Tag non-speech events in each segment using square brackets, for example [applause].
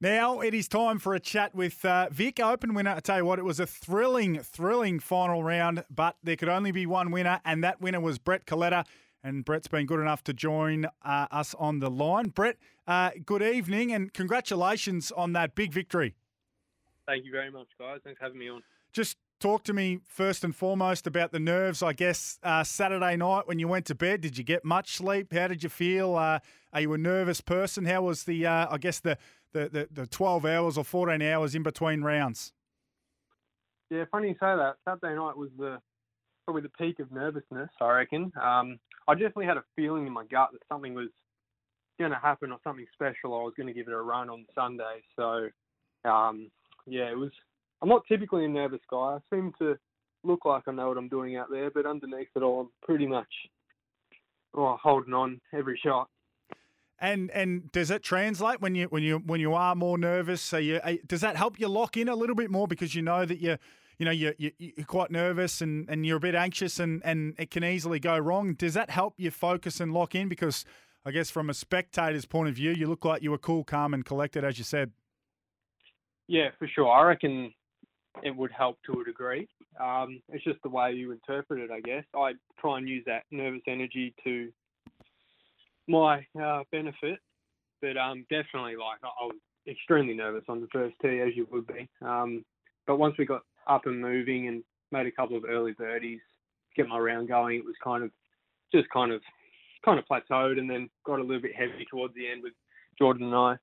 Now it is time for a chat with uh, Vic, Open winner. I tell you what, it was a thrilling, thrilling final round, but there could only be one winner, and that winner was Brett Coletta. And Brett's been good enough to join uh, us on the line. Brett, uh, good evening, and congratulations on that big victory. Thank you very much, guys. Thanks for having me on. Just talk to me first and foremost about the nerves. I guess uh, Saturday night when you went to bed, did you get much sleep? How did you feel? Uh, are you a nervous person? How was the? Uh, I guess the the, the, the 12 hours or 14 hours in between rounds? Yeah, funny you say that. Saturday night was the probably the peak of nervousness, I reckon. Um, I definitely had a feeling in my gut that something was going to happen or something special. I was going to give it a run on Sunday. So, um, yeah, it was. I'm not typically a nervous guy. I seem to look like I know what I'm doing out there, but underneath it all, I'm pretty much oh, holding on every shot. And and does it translate when you when you when you are more nervous? So you eh, does that help you lock in a little bit more because you know that you you know you you're quite nervous and, and you're a bit anxious and and it can easily go wrong. Does that help you focus and lock in? Because I guess from a spectator's point of view, you look like you were cool, calm, and collected, as you said. Yeah, for sure. I reckon it would help to a degree. Um, it's just the way you interpret it, I guess. I try and use that nervous energy to my uh, benefit. But um, definitely, like I, was extremely nervous on the first tee, as you would be. Um, but once we got up and moving and made a couple of early birdies, get my round going, it was kind of just kind of kind of plateaued, and then got a little bit heavy towards the end with Jordan and I.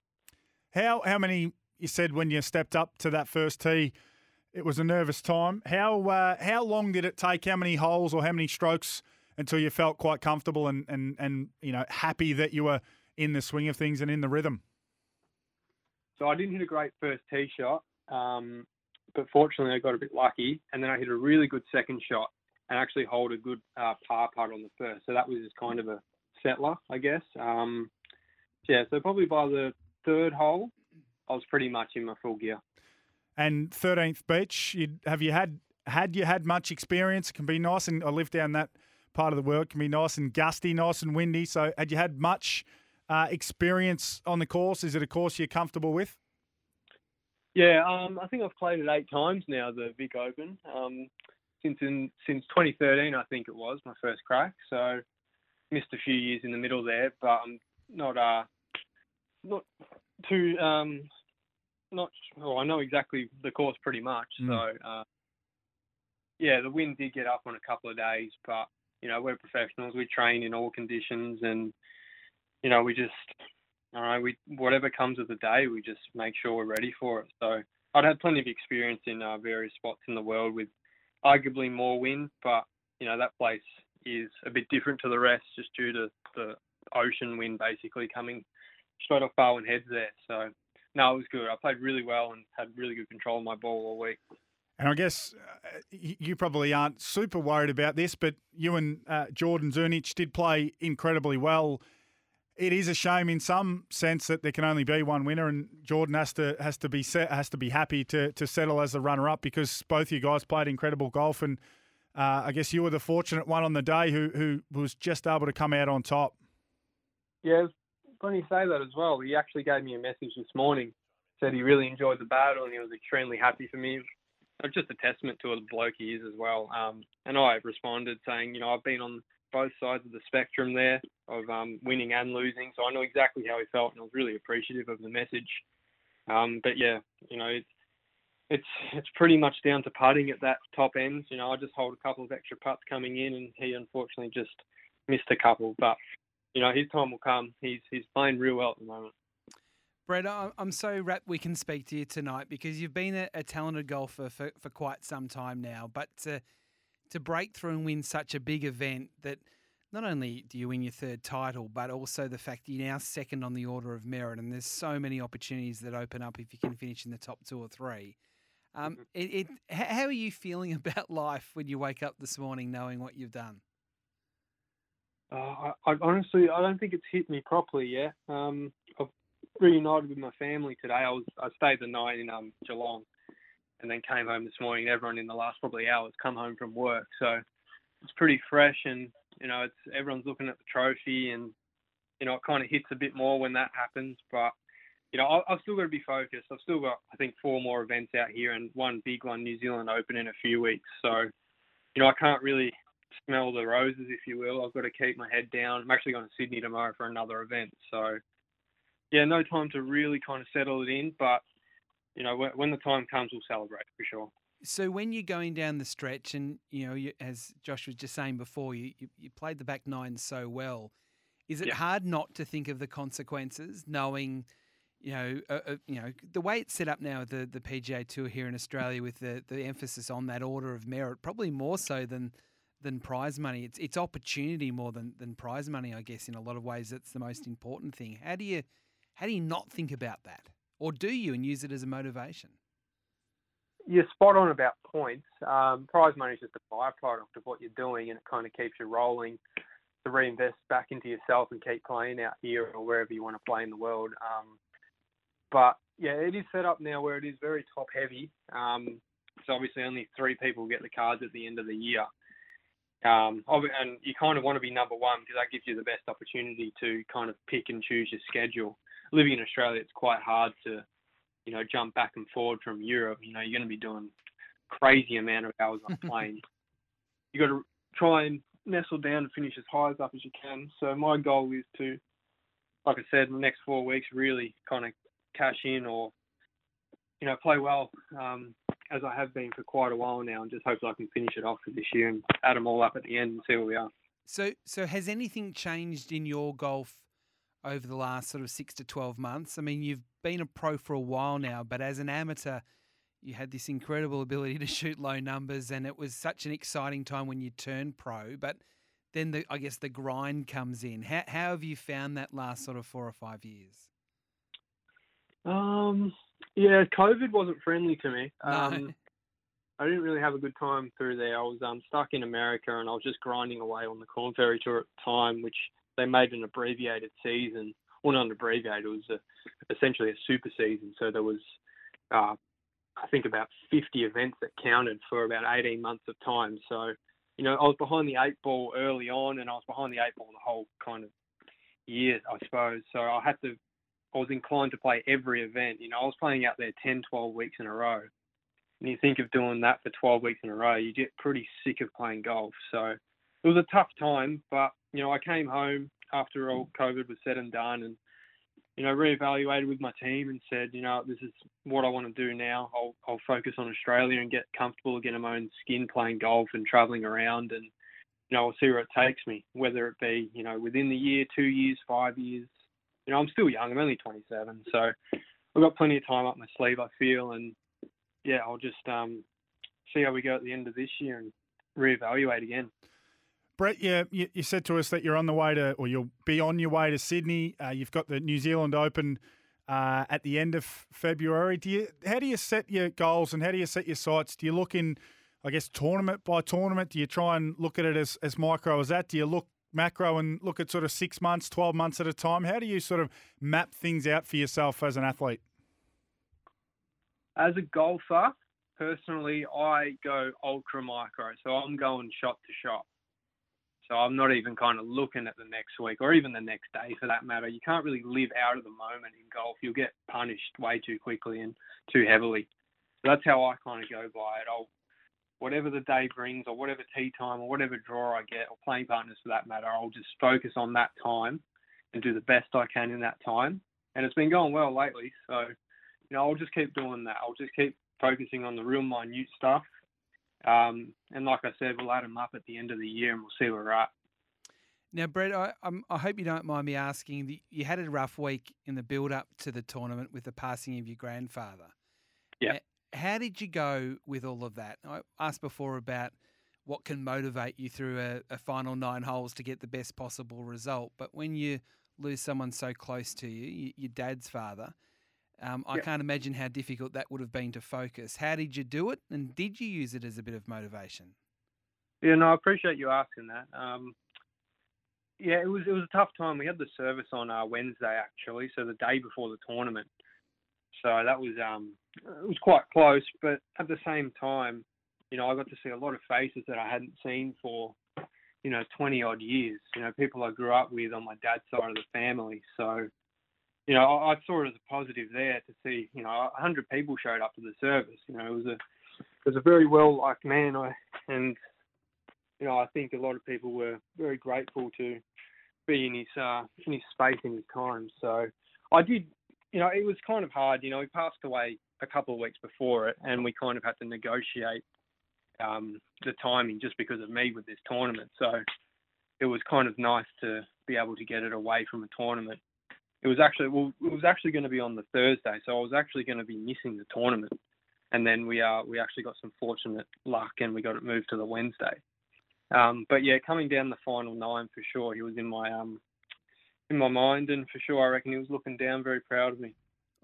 How how many you said when you stepped up to that first tee? It was a nervous time. How uh, how long did it take? How many holes or how many strokes until you felt quite comfortable and, and, and you know happy that you were in the swing of things and in the rhythm? So I didn't hit a great first tee shot, um, but fortunately I got a bit lucky, and then I hit a really good second shot and actually holed a good uh, par putt on the first. So that was just kind of a settler, I guess. Um, yeah, so probably by the third hole, I was pretty much in my full gear. And 13th Beach, have you had had you had much experience? It can be nice, and I live down that part of the world can be nice and gusty, nice and windy. So, had you had much uh, experience on the course? Is it a course you're comfortable with? Yeah, um, I think I've played it eight times now, the Vic Open. Um, since in, since 2013, I think it was my first crack. So missed a few years in the middle there, but I'm not uh not too um not well. I know exactly the course pretty much. Mm. So uh, yeah, the wind did get up on a couple of days, but you know, we're professionals. We train in all conditions, and you know, we just, all right, we whatever comes of the day, we just make sure we're ready for it. So I'd had plenty of experience in uh, various spots in the world with arguably more wind, but you know, that place is a bit different to the rest just due to the ocean wind basically coming straight off Barwon Heads there. So no, it was good. I played really well and had really good control of my ball all week. And I guess uh, you probably aren't super worried about this, but you and uh, Jordan Zunic did play incredibly well. It is a shame in some sense that there can only be one winner, and Jordan has to has to be set, has to be happy to to settle as the runner up because both you guys played incredible golf, and uh, I guess you were the fortunate one on the day who who was just able to come out on top. Yeah, it's funny you say that as well. He actually gave me a message this morning, said he really enjoyed the battle and he was extremely happy for me It's just a testament to a bloke he is as well. Um, and I responded saying, you know, I've been on both sides of the spectrum there of um, winning and losing, so I know exactly how he felt, and I was really appreciative of the message. Um, but yeah, you know, it's it's it's pretty much down to putting at that top end. You know, I just holed a couple of extra putts coming in, and he unfortunately just missed a couple. But you know, his time will come. He's he's playing real well at the moment. Brett, I'm so rapt we can speak to you tonight because you've been a, a talented golfer for, for quite some time now. But to, to break through and win such a big event that not only do you win your third title, but also the fact that you're now second on the order of merit, and there's so many opportunities that open up if you can finish in the top two or three. Um, mm-hmm. it, it, how are you feeling [laughs] about life when you wake up this morning knowing what you've done? Uh, I, I, honestly, I don't think it's hit me properly yet. Um, I've reunited with my family today. I was I stayed the night in um Geelong, and then came home this morning. Everyone in the last probably hours come home from work, so it's pretty fresh. And you know, it's everyone's looking at the trophy, and you know, it kind of hits a bit more when that happens. But you know, I- I've still got to be focused. I've still got, I think, four more events out here and one big one, New Zealand Open, in a few weeks. So, you know, I can't really smell the roses, if you will. I've got to keep my head down. I'm actually going to Sydney tomorrow for another event. So, yeah, no time to really kind of settle it in. But, you know, when, when the time comes, we'll celebrate for sure. So when you're going down the stretch, and you know, you, as Josh was just saying before, you, you, you played the back nine so well. Is it Yeah. hard not to think of the consequences, knowing, you know, uh, uh, you know the way it's set up now with the the PGA Tour here in Australia, with the the emphasis on that order of merit, probably more so than than prize money. It's it's opportunity more than than prize money, I guess. In a lot of ways, that's the most important thing. How do you how do you not think about that, or do you and use it as a motivation? You're spot on about points. Um, prize money is just a byproduct of what you're doing, and it kind of keeps you rolling to reinvest back into yourself and keep playing out here or wherever you want to play in the world. Um, but yeah, it is set up now where it is very top heavy. Um, so obviously only three people get the cards at the end of the year. Um, and you kind of want to be number one because that gives you the best opportunity to kind of pick and choose your schedule. Living in Australia, it's quite hard to, you know, jump back and forward from Europe. You know, you're going to be doing crazy amount of hours on [laughs] plane. you got to try and nestle down and finish as high as up as you can. So my goal is to, like I said, in the next four weeks, really kind of cash in or, you know, play well um, as I have been for quite a while now, and just hope I can finish it off for this year and add them all up at the end and see where we are. So, so has anything changed in your golf over the last sort of six to twelve months? I mean, you've been a pro for a while now, but as an amateur, you had this incredible ability to shoot low numbers, and it was such an exciting time when you turned pro. But then, the I guess the grind comes in. How how have you found that last sort of four or five years? Um, yeah, COVID wasn't friendly to me. No. Um, I didn't really have a good time through there. I was um, stuck in America and I was just grinding away on the Korn Ferry Tour at the time, which they made an abbreviated season. Well, not an abbreviated, it was a, essentially a super season. So there was, uh, I think, about 50 events that counted for about 18 months of time. So, you know, I was behind the eight ball early on and I was behind the eight ball the whole kind of year, I suppose. So I had to, I was inclined to play every event. You know, I was playing out there 10, 12 weeks in a row and you think of doing that for 12 weeks in a row, you get pretty sick of playing golf. So it was a tough time, but you know, I came home after all COVID was said and done, and you know, reevaluated with my team and said, you know, this is what I want to do now. I'll I'll focus on Australia and get comfortable again in my own skin playing golf and traveling around, and you know, I'll see where it takes me, whether it be you know within the year, two years, five years. You know, I'm still young. I'm only 27, so I've got plenty of time up my sleeve. I feel, and yeah, I'll just um, see how we go at the end of this year and reevaluate again. Brett, yeah, you, you said to us that you're on the way to, or you'll be on your way to Sydney. Uh, you've got the New Zealand Open uh, at the end of February. Do you? How do you set your goals and how do you set your sights? Do you look in, I guess, tournament by tournament? Do you try and look at it as, as micro as that? Do you look macro and look at sort of six months, 12 months at a time? How do you sort of map things out for yourself as an athlete? As a golfer, personally, I go ultra micro, so I'm going shot to shot. So I'm not even kind of looking at the next week or even the next day for that matter. You can't really live out of the moment in golf. You'll get punished way too quickly and too heavily. So that's how I kind of go by it. I'll whatever the day brings or whatever tee time or whatever draw I get or playing partners for that matter, I'll just focus on that time and do the best I can in that time. And it's been going well lately. So, you know, I'll just keep doing that. I'll just keep focusing on the real minute stuff. Um, and like I said, we'll add them up at the end of the year and we'll see where we're at. Now, Brett, I, I'm, I hope you don't mind me asking. You had a rough week in the build up to the tournament with the passing of your grandfather. Yeah. How did you go with all of that? I asked before about what can motivate you through a, a final nine holes to get the best possible result. But when you lose someone so close to you, y your dad's father, um, I Yeah. can't imagine how difficult that would have been to focus. How did you do it? And did you use it as a bit of motivation? Yeah, no, I appreciate you asking that. Um, yeah, it was it was a tough time. We had the service on uh, Wednesday actually, so the day before the tournament. So that was um it was quite close, but at the same time, you know, I got to see a lot of faces that I hadn't seen for you know 20 odd years. You know, people I grew up with on my dad's side of the family. So you know, I, I saw it as a positive there to see, you know, hundred people showed up to the service. You know, it was a it was a very well liked man. I and you know, I think a lot of people were very grateful to be in his uh, in his space in his time. So I did, you know, it was kind of hard. You know, he passed away a couple of weeks before it, and we kind of had to negotiate um, the timing just because of me with this tournament. So it was kind of nice to be able to get it away from a tournament. It was actually well, it was actually going to be on the Thursday, so I was actually going to be missing the tournament. And then we uh, we actually got some fortunate luck, and we got it moved to the Wednesday. Um, but yeah, coming down the final nine for sure, he was in my um in my mind, and for sure, I reckon he was looking down, very proud of me.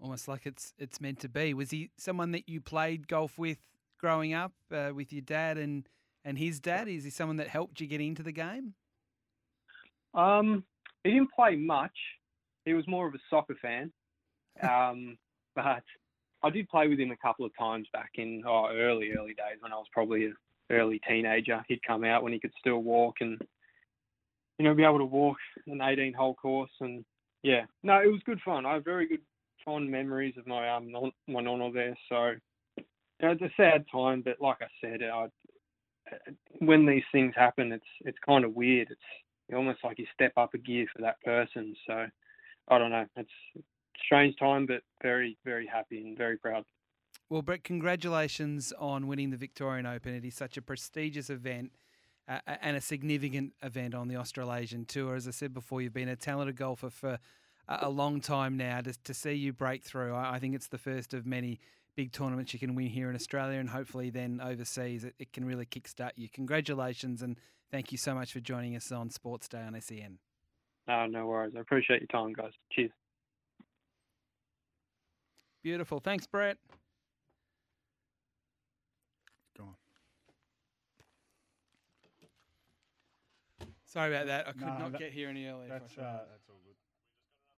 Almost like it's it's meant to be. Was he someone that you played golf with growing up, uh, with your dad and and his dad? Is he someone that helped you get into the game? Um, he didn't play much. He was more of a soccer fan. [laughs] Um, but I did play with him a couple of times back in oh, early early days when I was probably an early teenager. He'd come out when he could still walk and you know be able to walk an 18 hole course and yeah, no, it was good fun. I have very good fond memories of my um my nono there. So you know, it's a sad time, but like I said, I, when these things happen, it's it's kind of weird. It's almost like you step up a gear for that person. So I don't know. It's strange time, but very very happy and very proud. Well, Brett, congratulations on winning the Victorian Open. It is such a prestigious event uh, and a significant event on the Australasian Tour. As I said before, you've been a talented golfer for a long time now. To, to see you break through, I, think it's the first of many big tournaments you can win here in Australia and hopefully then overseas. It, it can really kickstart you. Congratulations and thank you so much for joining us on Sports Day on SEN. Uh, no worries. I appreciate your time, guys. Cheers. Beautiful. Thanks, Brett. Sorry about that. I could No, not that- get here any earlier. That's uh, that's all good.